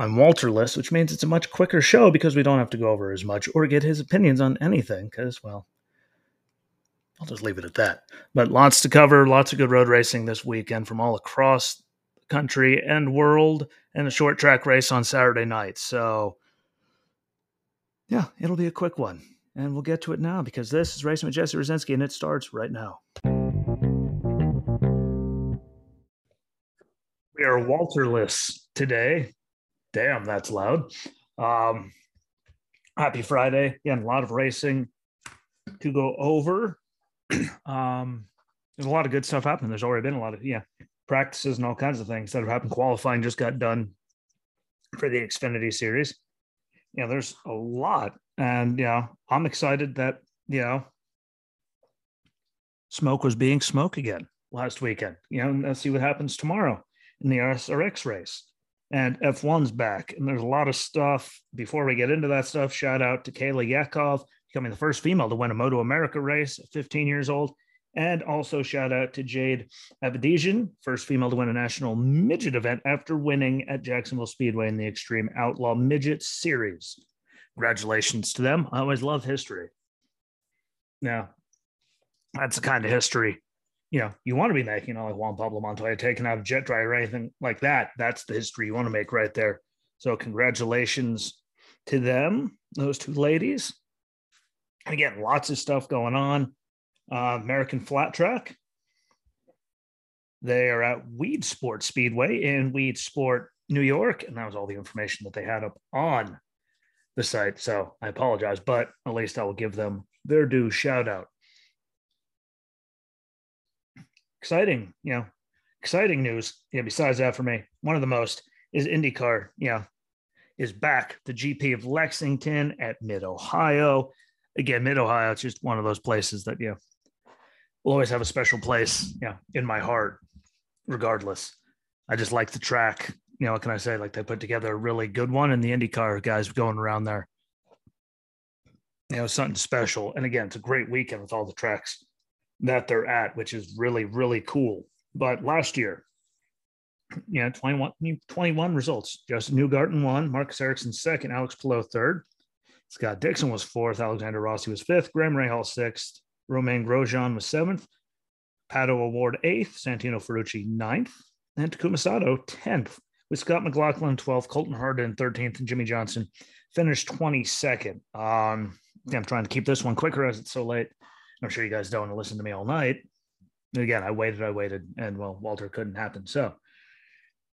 I'm Walterless, which means it's a much quicker show because we don't have to go over as much or get his opinions on anything. Because, well, I'll just leave it at that. But lots to cover, lots of good road racing this weekend from all across the country and world, and a short track race on Saturday night. So, yeah, it'll be a quick one. And we'll get to it now because this is Racing with Jesse Rucinski and it starts right now. We are Walterless today. Damn, that's loud. Um, happy Friday. Again, a lot of racing to go over. um, there's a lot of good stuff happening. There's already been a lot of, yeah, practices and all kinds of things that have happened. Qualifying just got done for the Xfinity series. Yeah, there's a lot. And, you know, I'm excited that, you know, smoke was being smoke again last weekend. You know, let's see what happens tomorrow in the SRX race. And F1's back. And there's a lot of stuff. Before we get into that stuff, shout out to Kayla Yaakov, becoming the first female to win a MotoAmerica race at 15 years old. And also shout out to Jade Avedisian, first female to win a national midget event after winning at Jacksonville Speedway in the Xtreme Outlaw Midget Series. Congratulations to them. I always love history. Now, that's the kind of history you know, you want to be making, you know, like Juan Pablo Montoya taken out jet dry or anything like that. That's the history you want to make right there. So congratulations to them, those two ladies. And again, lots of stuff going on. Uh, American Flat Track. They are at Weedsport Speedway in Weedsport, New York. And that was all the information that they had up on the site. So I apologize, but at least I will give them their due shout out exciting, you know, exciting news. Yeah, besides that for me, one of the most is IndyCar, you know, is back. The GP of Lexington at Mid Ohio. Again, Mid Ohio, it's just one of those places that, you know, will always have a special place, you know, in my heart, regardless. I just like the track. You know, what can I say? Like they put together a really good one, and the IndyCar guys going around there. You know, something special. And again, it's a great weekend with all the tracks that they're at, which is really, really cool. But last year, yeah, 21, 21 results. Justin Newgarden won, Marcus Ericsson second, Alex Palou third. Scott Dixon was fourth, Alexander Rossi was fifth, Graham Rahal sixth, Romain Grosjean was seventh, Pato O'Ward eighth, Santino Ferrucci ninth, and Takuma Sato tenth, with Scott McLaughlin 12th, Colton Herta 13th, and Jimmie Johnson finished 22nd. Um, I'm trying to keep this one quicker as it's so late. I'm sure you guys don't want to listen to me all night. again, I waited, I waited, and well, Walter couldn't happen. So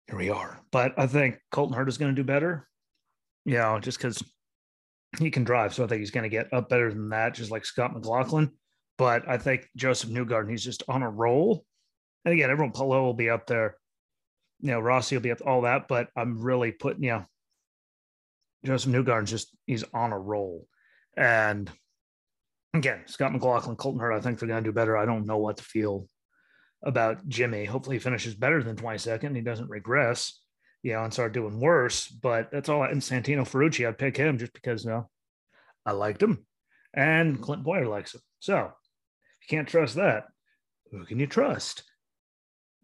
here we are. But I think Colton Herta is going to do better. You know, just because he can drive. So I think he's going to get up better than that, just like Scott McLaughlin. But I think Josef Newgarden, he's just on a roll. And again, everyone Palou will be up there. You know, Rossi will be up all that. But I'm really putting, you know, Josef Newgarden's just he's on a roll. And again, Scott McLaughlin, Colton Hurt, I think they're going to do better. I don't know what to feel about Jimmy. Hopefully, he finishes better than 22nd. He doesn't regress, you know, and start doing worse. But that's all. And Santino Ferrucci, I'd pick him just because, you know, I liked him and Clint Bowyer likes him. So you can't trust that. Who can you trust?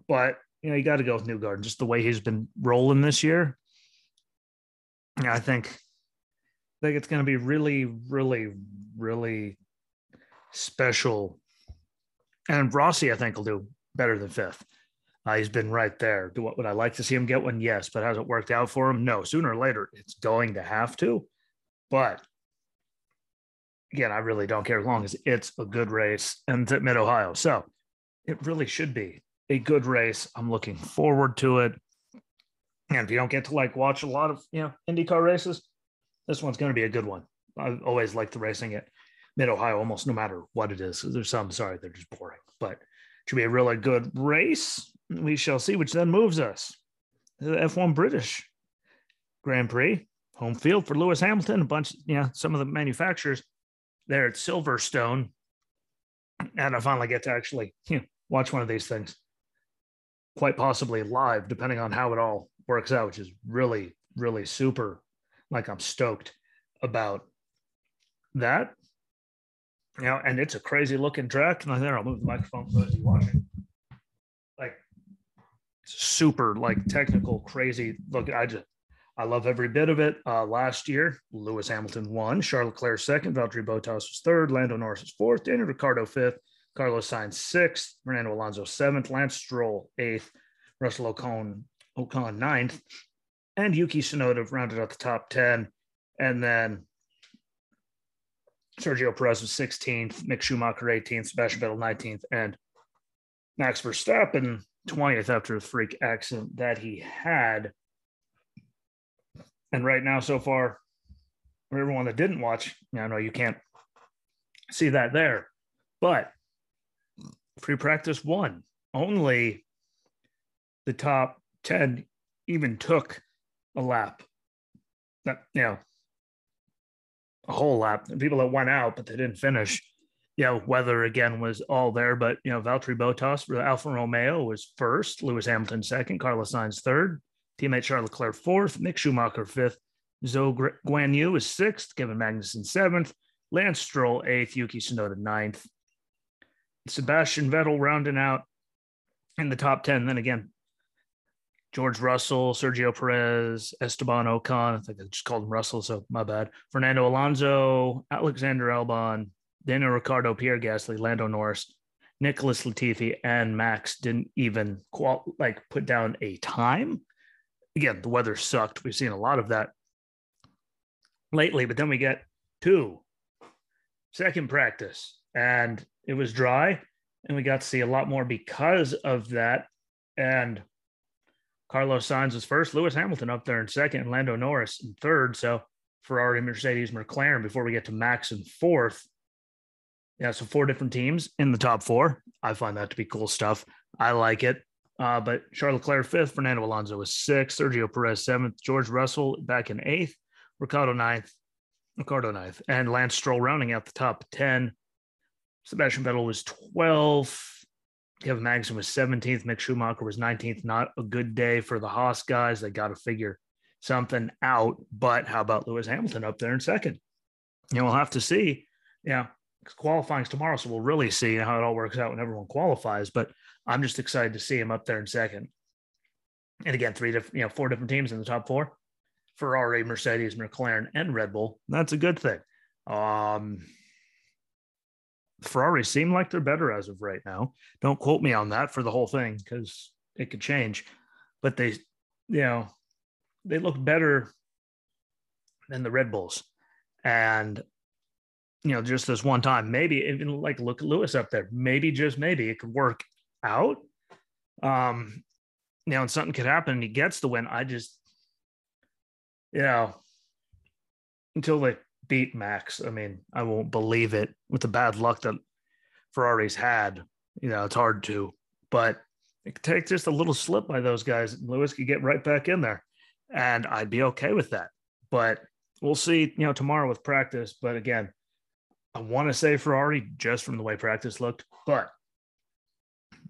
But, you know, you got to go with Newgarden, just the way he's been rolling this year. I think, I think it's going to be really, really, really special. And Rossi, I think, will do better than fifth. Uh, he's been right there. Do what would I like to see him get one? Yes, but has it worked out for him? No. Sooner or later, it's going to have to. But again, I really don't care as long as it's a good race and at Mid Ohio. So it really should be a good race. I'm looking forward to it. And if you don't get to like watch a lot of you know IndyCar races, this one's going to be a good one. I always like the racing it mid Ohio almost no matter what it is. There's some, sorry, they're just boring, but should be a really good race. We shall see, which then moves us the F1 British Grand Prix, home field for Lewis Hamilton, a bunch, you know, some of the manufacturers there at Silverstone. And I finally get to actually you know, watch one of these things, quite possibly live, depending on how it all works out, which is really, really super. Like I'm stoked about that know, and it's a crazy looking track. And there, I'll move the microphone those you watching. Like super, like technical, crazy look. I just, I love every bit of it. Uh, last year, Lewis Hamilton won, Charles Leclerc second, Valtteri Bottas was third, Lando Norris was fourth, Daniel Ricciardo fifth, Carlos Sainz sixth, Fernando Alonso seventh, Lance Stroll eighth, Russell Ocon Ocon ninth, and Yuki Tsunoda rounded out the top ten, and then Sergio Perez was 16th, Mick Schumacher 18th, Sebastian Vettel 19th, and Max Verstappen 20th after a freak accident that he had. And right now, so far, for everyone that didn't watch, I know you can't see that there, but free practice one, only the top 10 even took a lap. That, you know, a whole. The people that went out, but they didn't finish. You know, weather again was all there, but you know, Valtteri Bottas Alfa Romeo was first, Lewis Hamilton second, Carlos Sainz third, teammate Charles Leclerc fourth, Mick Schumacher fifth, Zhou Guanyu is sixth, Kevin Magnussen seventh, Lance Stroll eighth, Yuki Tsunoda ninth, Sebastian Vettel rounding out in the top 10. Then again, George Russell, Sergio Perez, Esteban Ocon. I think I just called him Russell, so my bad. Fernando Alonso, Alexander Albon, Daniel Ricciardo, Pierre Gasly, Lando Norris, Nicholas Latifi, and Max didn't even qual- like put down a time. Again, the weather sucked. We've seen a lot of that lately, but then we get two second practice, and it was dry, and we got to see a lot more because of that. And Carlos Sainz was first, Lewis Hamilton up there in second, and Lando Norris in third. So Ferrari, Mercedes, McLaren before we get to Max in fourth. Yeah, so four different teams in the top four. I find that to be cool stuff. I like it. Uh, but Charles Leclerc fifth, Fernando Alonso was sixth, Sergio Perez seventh, George Russell back in eighth, Ricciardo ninth, Ricciardo ninth, and Lance Stroll rounding out the top 10. Sebastian Vettel was 12th. Kevin Magnussen was 17th. Mick Schumacher was 19th. Not a good day for the Haas guys. They got to figure something out. But how about Lewis Hamilton up there in second? You know, we'll have to see. Yeah, qualifying's tomorrow, so we'll really see how it all works out when everyone qualifies. But I'm just excited to see him up there in second. And again, three different, you know, four different teams in the top four: Ferrari, Mercedes, McLaren, and Red Bull. That's a good thing. Um, Ferrari seem like they're better as of right now. Don't quote me on that for the whole thing because it could change. But they, you know, they look better than the Red Bulls. And, you know, just this one time, maybe even like look at Lewis up there. Maybe just maybe it could work out. Um, you know, and something could happen and he gets the win. I just, you know, until they beat Max. I mean, I won't believe it with the bad luck that Ferrari's had. You know, it's hard to, but it could take just a little slip by those guys. Lewis could get right back in there, and I'd be okay with that. But we'll see, you know, tomorrow with practice. But again, I want to say Ferrari just from the way practice looked, but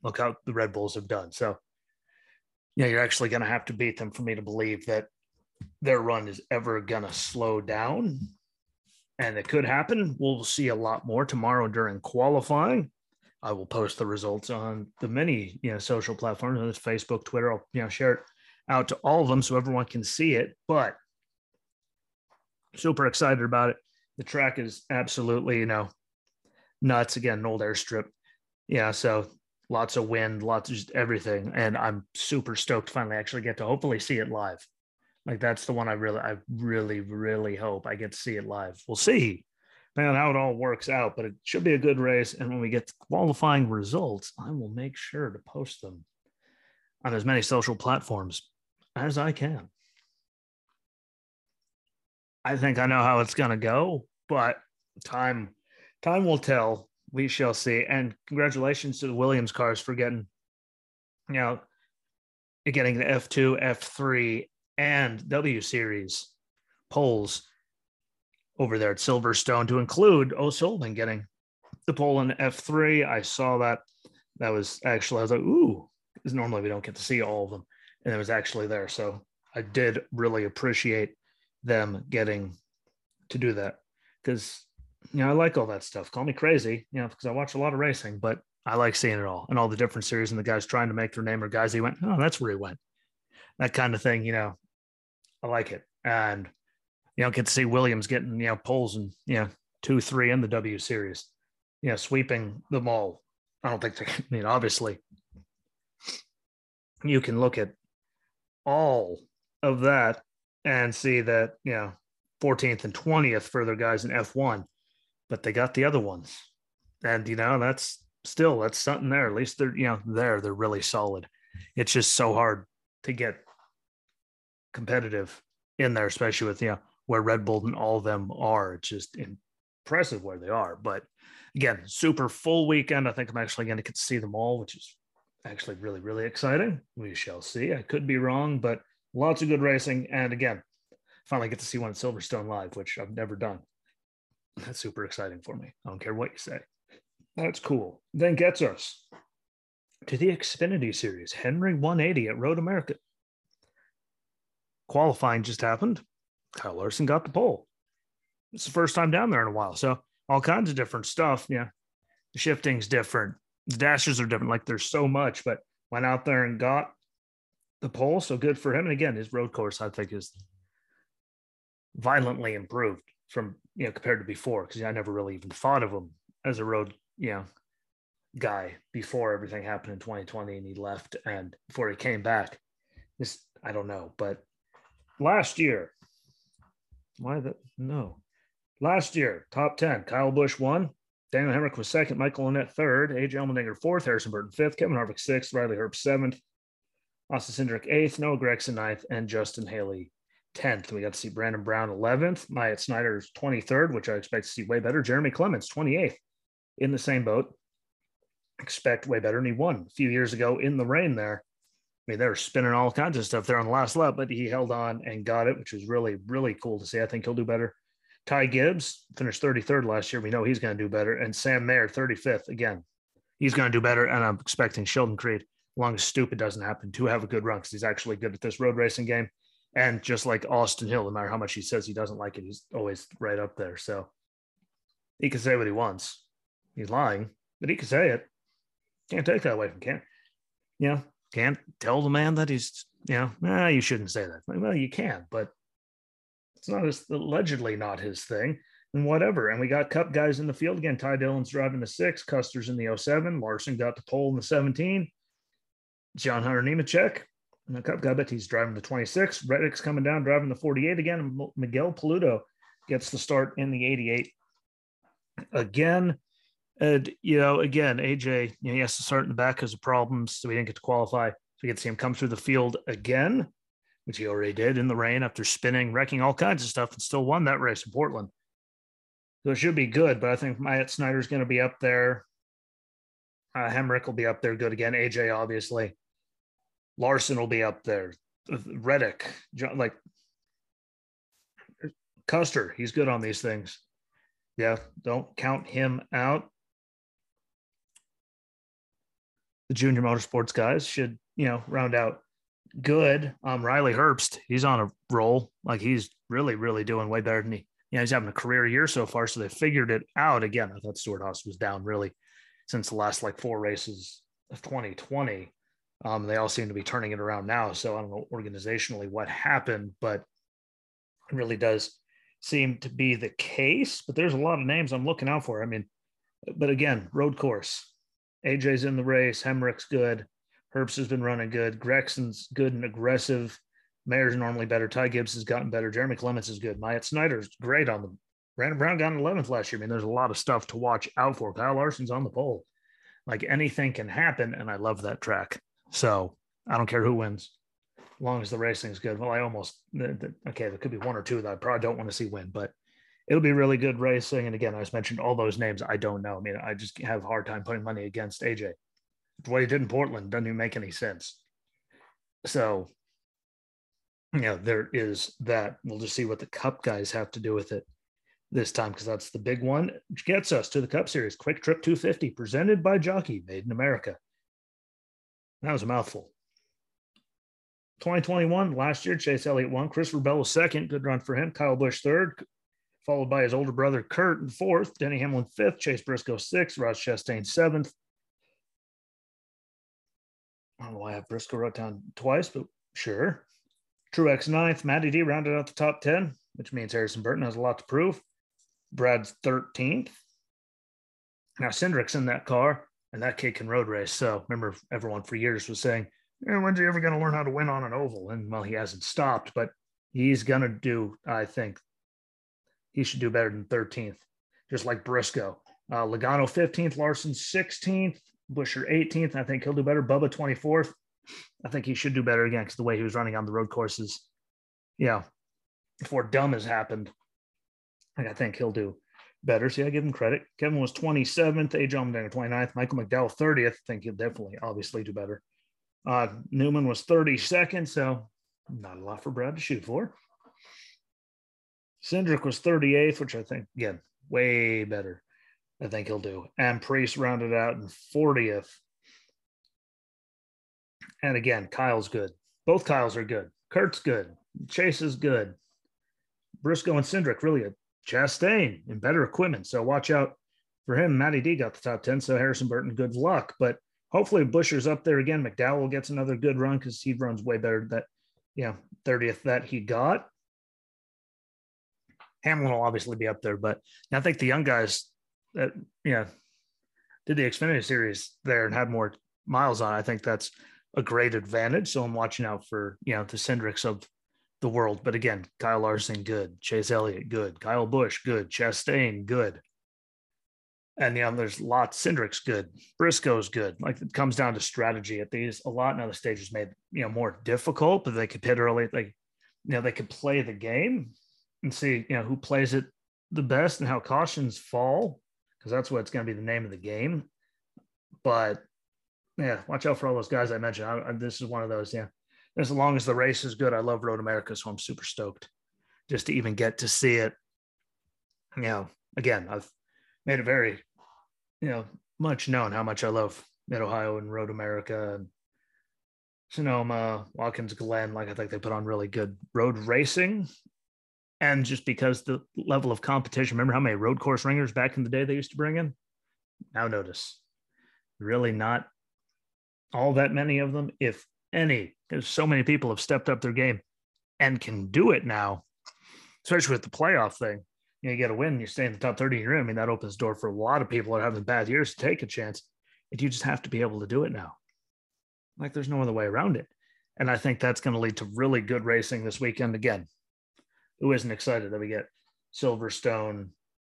look how the Red Bulls have done. So, yeah, you're actually going to have to beat them for me to believe that their run is ever going to slow down and it could happen. We'll see a lot more tomorrow during qualifying. I will post the results on the many you know social platforms, it's Facebook, Twitter. I'll you know share it out to all of them so everyone can see it. But super excited about it. The track is absolutely you know nuts. Again, an old airstrip. Yeah, so lots of wind, lots of just everything, and I'm super stoked to finally actually get to hopefully see it live. Like that's the one I really, I really, really hope I get to see it live. We'll see, man, how it all works out. But it should be a good race. And when we get qualifying results, I will make sure to post them on as many social platforms as I can. I think I know how it's going to go, but time time will tell. We shall see. And congratulations to the Williams cars for getting, you know, getting the F2, F3, and W Series poles over there at Silverstone to include O'Sullivan getting the pole in F3. I saw that. That was actually, I was like, ooh, because normally we don't get to see all of them. And it was actually there. So I did really appreciate them getting to do that because, you know, I like all that stuff. Call me crazy, you know, because I watch a lot of racing, but I like seeing it all and all the different series and the guys trying to make their name or guys he went, oh, that's where he went. That kind of thing, you know, I like it. And you don't get to see Williams getting, you know, poles and, you know, two, three in the W series, you know, sweeping them all. I don't think they, I mean, obviously, you can look at all of that and see that, you know, 14th and 20th for their guys in F1, but they got the other ones. And, you know, that's still, that's something there. At least they're, you know, there, they're really solid. It's just so hard to get competitive in there, especially with, you know, where Red Bull and all of them are. It's just impressive where they are. But again, super full weekend. I think I'm actually going to get to see them all, which is actually really, really exciting. We shall see. I could be wrong, but lots of good racing. And again, finally get to see one at Silverstone live, which I've never done. That's super exciting for me. I don't care what you say. That's cool. Then gets us to the Xfinity Series, Henry 180 at Road America. Qualifying just happened. Kyle Larson got the pole. It's the first time down there in a while. So all kinds of different stuff. Yeah. The shifting's different. The dashes are different. Like there's so much, but went out there and got the pole. So good for him. And again, his road course, I think, is violently improved from you know compared to before because I never really even thought of him as a road you know guy before everything happened in 2020 and he left and before he came back. This I don't know, but last year, why the no, last year top 10 Kyle Busch won. Daniel Hemric was second, Michael Annett third, AJ Allmendinger fourth, Harrison Burton fifth, Kevin Harvick sixth, Riley Herb seventh, Austin Cindric eighth, Noah Gragson ninth, and Justin Haley 10th. We got to see Brandon Brown 11th, Myatt Snider's 23rd, which I expect to see way better. Jeremy Clements 28th in the same boat. Expect way better. And he won a few years ago in the rain there. I mean, they were spinning all kinds of stuff there on the last lap, but he held on and got it, which was really, really cool to see. I think he'll do better. Ty Gibbs finished 33rd last year. We know he's going to do better. And Sam Mayer, 35th. Again, he's going to do better. And I'm expecting Sheldon Creed, long as stupid doesn't happen, to have a good run because he's actually good at this road racing game. And just like Austin Hill, no matter how much he says he doesn't like it, he's always right up there. So he can say what he wants. He's lying, but he can say it. Can't take that away from Cam. Know, can't tell the man that he's, you know, nah, you shouldn't say that. Well, you can, but it's not his, allegedly not his thing and whatever. And we got cup guys in the field again. Ty Dillon's driving the six, Custer's in the 07. Larson got the pole in the 17. John Hunter Nemechek and the Cup guy bet he's driving the 26. Reddick's coming down, driving the 48 again. Miguel Paludo gets the start in the 88 again. And, you know, again, AJ, you know, he has to start in the back because of problems. So we didn't get to qualify. So we get to see him come through the field again, which he already did in the rain after spinning, wrecking all kinds of stuff and still won that race in Portland. So it should be good. But I think Myatt Snider's going to be up there. Uh, Hemric will be up there good again. AJ, obviously. Larson will be up there. Reddick, like Custer, he's good on these things. Yeah, don't count him out. The junior motorsports guys should, you know, round out good. Um, Riley Herbst, he's on a roll. Like he's really, really doing way better than he. You know, he's having a career year so far. So they figured it out again. I thought Stewart-Haas was down really since the last like four races of 2020. Um, they all seem to be turning it around now. So I don't know organizationally what happened, but it really does seem to be the case. But there's a lot of names I'm looking out for. I mean, but again, road course. AJ's in the race. Hemric's good. Herbst has been running good. Gragson's good and aggressive. Mayer's normally better. Ty Gibbs has gotten better. Jeremy Clements is good. Myatt Snider's great on the Brandon Brown got an 11th last year. I mean, there's a lot of stuff to watch out for. Kyle Larson's on the pole. Like anything can happen. And I love that track. So I don't care who wins, as long as the racing's good. Well, I almost okay. There could be one or two that I probably don't want to see win, but it'll be really good racing. And again, I just mentioned all those names. I don't know. I mean, I just have a hard time putting money against AJ. What he did in Portland doesn't even make any sense. So, you know, there is that. We'll just see what the Cup guys have to do with it this time because that's the big one. Which gets us to the Cup Series Kwik Trip 250 presented by Jockey, made in America. That was a mouthful. 2021, last year, Chase Elliott won. Christopher Bell was second. Good run for him. Kyle Busch third, followed by his older brother Kurt in fourth. Denny Hamlin fifth. Chase Briscoe sixth. Ross Chastain seventh. I don't know why I have Briscoe wrote down twice, but sure. Truex ninth. Matty D rounded out the top 10, which means Harrison Burton has a lot to prove. Brad's 13th. Now, Cindric's in that car, and that kid can road race. So remember, everyone for years was saying, when's he ever going to learn how to win on an oval? And well, he hasn't stopped, but he's going to do, I think, he should do better than 13th, just like Briscoe. Uh, Logano 15th, Larson 16th, Buescher 18th. I think he'll do better. Bubba 24th. I think he should do better again because the way he was running on the road courses, yeah, before dumb has happened, I think he'll do better. See, I give him credit. Kevin was 27th, A. John 29th, Michael McDowell 30th. I think he'll definitely, obviously, do better. Uh, Newman was 32nd, so not a lot for Brad to shoot for. Cindric was 38th, which I think, again, way better. I think he'll do. And Priest rounded out in 40th. And again, Kyle's good. Both Kyles are good. Kurt's good. Chase is good. Briscoe and Cindric really a Chastain and better equipment. So watch out for him. Matty D got the top 10. So Harrison Burton, good luck. But hopefully Buescher's up there again. McDowell gets another good run because he runs way better that, yeah, 30th that he got. Hamlin will obviously be up there, but I think the young guys uh, that, yeah, did the Xfinity series there and had more miles on. I think that's a great advantage. So I'm watching out for, you know, the Cindrics of the world. But again, Kyle Larson, good. Chase Elliott, good. Kyle Busch, good. Chastain, good. And you know, there's lots. Cindric's good. Briscoe's good. Like it comes down to strategy at these. A lot now the stage is made you know more difficult, but they could pit early. They you know they could play the game and see you know who plays it the best and how cautions fall because that's what's going to be the name of the game. But yeah, watch out for all those guys I mentioned. I, I, this is one of those. Yeah, as long as the race is good, I love Road America, so I'm super stoked just to even get to see it. You know, again, I've made it very, you know, much known how much I love Mid Ohio and Road America and Sonoma, Watkins Glen. Like I think they put on really good road racing. And just because the level of competition, remember how many road course ringers back in the day they used to bring in? Now notice, really not all that many of them, if any, because so many people have stepped up their game and can do it now, especially with the playoff thing. You, know, you get a win, you stay in the top 30 you're in. I mean, that opens the door for a lot of people that are having bad years to take a chance. And you just have to be able to do it now. Like there's no other way around it. And I think that's going to lead to really good racing this weekend again. Who isn't excited that we get Silverstone,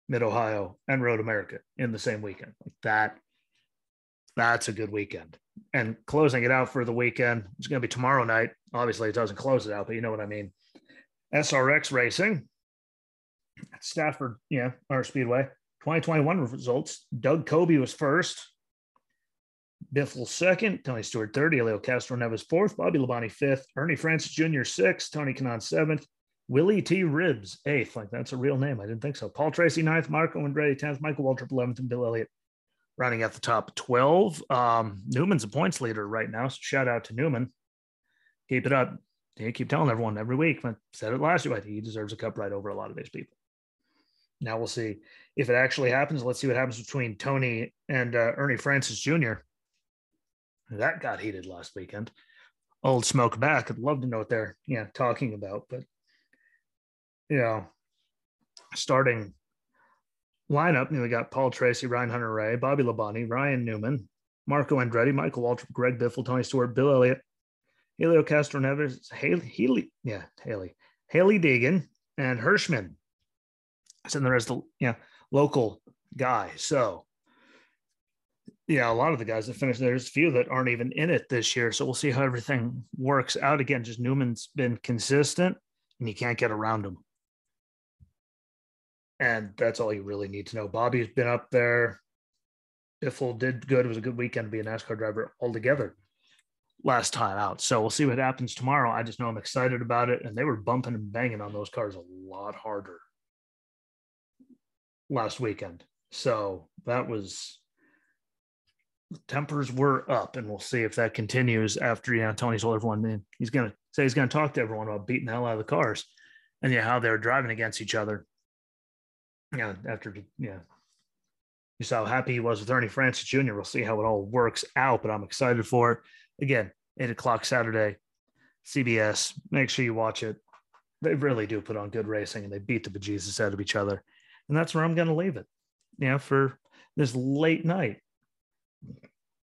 Mid Ohio, and Road America in the same weekend? Like that, that's a good weekend and closing it out for the weekend. It's going to be tomorrow night. Obviously, it doesn't close it out, but you know what I mean. SRX Racing Stafford, yeah, our Speedway. 2021 results. Doug Coby was first. Biffle second. Tony Stewart third. Castroneves fourth. Bobby Labonte fifth. Ernie Francis Jr. sixth. Tony Kanaan seventh. Willy T. Ribbs, eighth. Like that's a real name. I didn't think so. Paul Tracy ninth. Marco Andretti tenth. Michael Waltrip eleventh. And Bill Elliott running at the top 12. Um, Newman's a points leader right now. So shout out to Newman. Keep it up. They keep telling everyone every week. I said it last year, week. He deserves a cup right over a lot of these people. Now we'll see if it actually happens. Let's see what happens between Tony and uh, Ernie Francis Jr. That got heated last weekend. Old smoke back. I'd love to know what they're yeah talking about, but you know, starting lineup, you know, we got Paul Tracy, Ryan Hunter-Reay, Bobby Labonte, Ryan Newman, Marco Andretti, Michael Waltrip, Greg Biffle, Tony Stewart, Bill Elliott, Helio Castroneves, Hailie, Hailie, yeah, Hailie, Hailie Deegan, and Hirschman. So the rest of the yeah, local guy. So yeah, a lot of the guys that finished, there's a few that aren't even in it this year. So we'll see how everything works out. Again, just Newman's been consistent and you can't get around him. And that's all you really need to know. Bobby's been up there. Biffle did good. It was a good weekend to be a NASCAR driver altogether last time out. So we'll see what happens tomorrow. I just know I'm excited about it. And they were bumping and banging on those cars a lot harder last weekend. So that was tempers were up, and we'll see if that continues after you know Tony told everyone he's gonna say he's gonna talk to everyone about beating the hell out of the cars and yeah, how they're driving against each other yeah, after yeah, you saw how happy he was with Ernie Francis Jr. We'll see how it all works out, but I'm excited for it. Again, eight o'clock Saturday, CBS. Make sure you watch it. They really do put on good racing and they beat the bejesus out of each other. And that's where I'm going to leave it. Know, for this late night.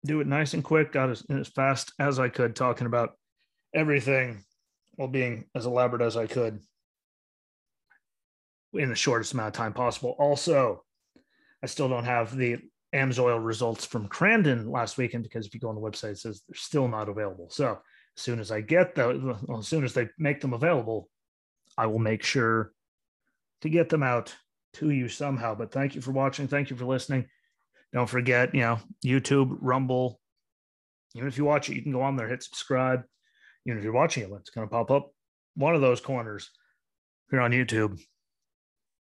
Do it nice and quick, got as, as fast as I could, talking about everything while being as elaborate as I could in the shortest amount of time possible. Also, I still don't have the AMSOIL results from Crandon last weekend because if you go on the website, it says they're still not available. So as soon as I get those, well, as soon as they make them available, I will make sure to get them out to you somehow. But thank you for watching. Thank you for listening. Don't forget, you know, YouTube, Rumble. Even if you watch it, you can go on there, hit subscribe. Even if you're watching it, it's going to pop up one of those corners. here on YouTube,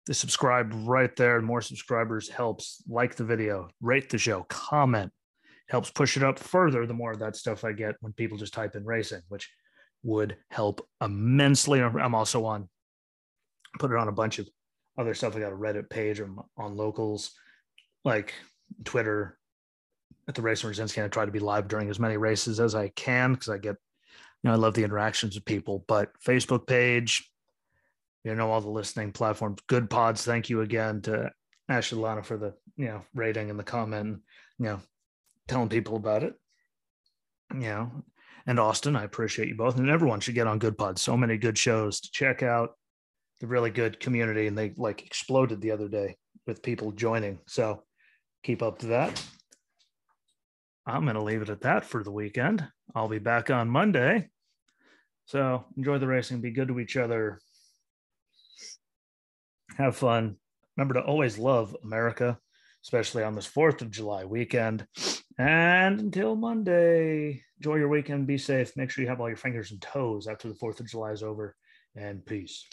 the subscribe right there. And more subscribers helps. Like the video, rate the show, comment, helps push it up further. The more of that stuff I get when people just type in racing, which would help immensely. I'm also on, put it on a bunch of other stuff. I got a Reddit page on, on locals, like Twitter at the Racing Resistance. I try to be live during as many races as I can because I get, you know, I love the interactions with people. But Facebook page, you know, all the listening platforms, Goodpods Thank you again to Ashley Lana for the, you know, rating and the comment, you know, telling people about it. You know, and Austin, I appreciate you both. And everyone should get on Goodpods. So many good shows to check out. The really good community, and they like exploded the other day with people joining. So keep up to that. I'm going to leave it at that for the weekend. I'll be back on Monday. So enjoy the racing, be good to each other, have fun. Remember to always love America, especially on this 4th of July weekend. And until Monday, enjoy your weekend, be safe. Make sure you have all your fingers and toes after the 4th of July is over, and peace.